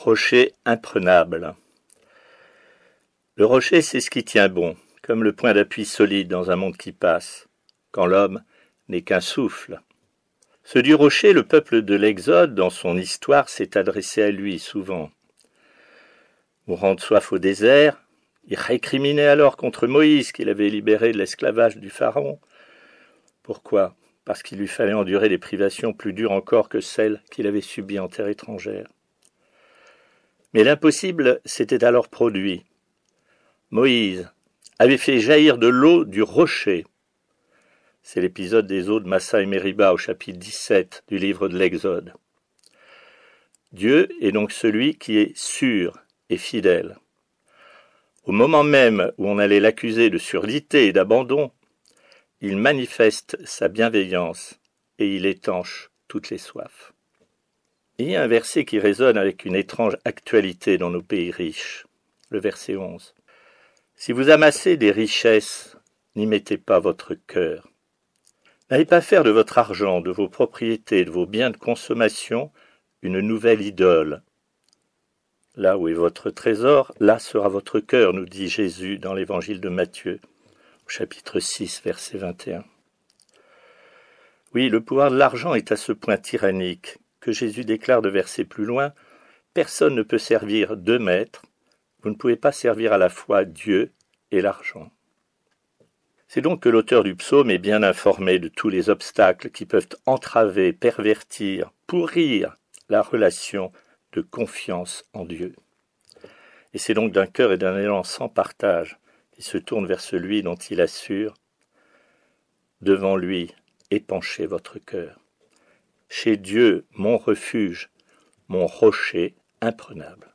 Rocher imprenable. Le rocher, c'est ce qui tient bon, comme le point d'appui solide dans un monde qui passe, quand l'homme n'est qu'un souffle. Ce du rocher, le peuple de l'Exode, dans son histoire, s'est adressé à lui souvent. Mourant de soif au désert, il récriminait alors contre Moïse qu'il avait libéré de l'esclavage du Pharaon. Pourquoi? Parce qu'il lui fallait endurer des privations plus dures encore que celles qu'il avait subies en terre étrangère. Mais l'impossible s'était alors produit. Moïse avait fait jaillir de l'eau du rocher. C'est l'épisode des eaux de Massa et Meriba au chapitre 17 du livre de l'Exode. Dieu est donc celui qui est sûr et fidèle. Au moment même où on allait l'accuser de surdité et d'abandon, il manifeste sa bienveillance et il étanche toutes les soifs. Il y a un verset qui résonne avec une étrange actualité dans nos pays riches, le verset 11. Si vous amassez des richesses, n'y mettez pas votre cœur. N'allez pas faire de votre argent, de vos propriétés, de vos biens de consommation, une nouvelle idole. Là où est votre trésor, là sera votre cœur, nous dit Jésus dans l'évangile de Matthieu, au chapitre 6, verset 21. Oui, le pouvoir de l'argent est à ce point tyrannique que Jésus déclare de verser plus loin, Personne ne peut servir deux maîtres, vous ne pouvez pas servir à la fois Dieu et l'argent. C'est donc que l'auteur du psaume est bien informé de tous les obstacles qui peuvent entraver, pervertir, pourrir la relation de confiance en Dieu. Et c'est donc d'un cœur et d'un élan sans partage qu'il se tourne vers celui dont il assure Devant lui, épanchez votre cœur chez Dieu mon refuge, mon rocher imprenable.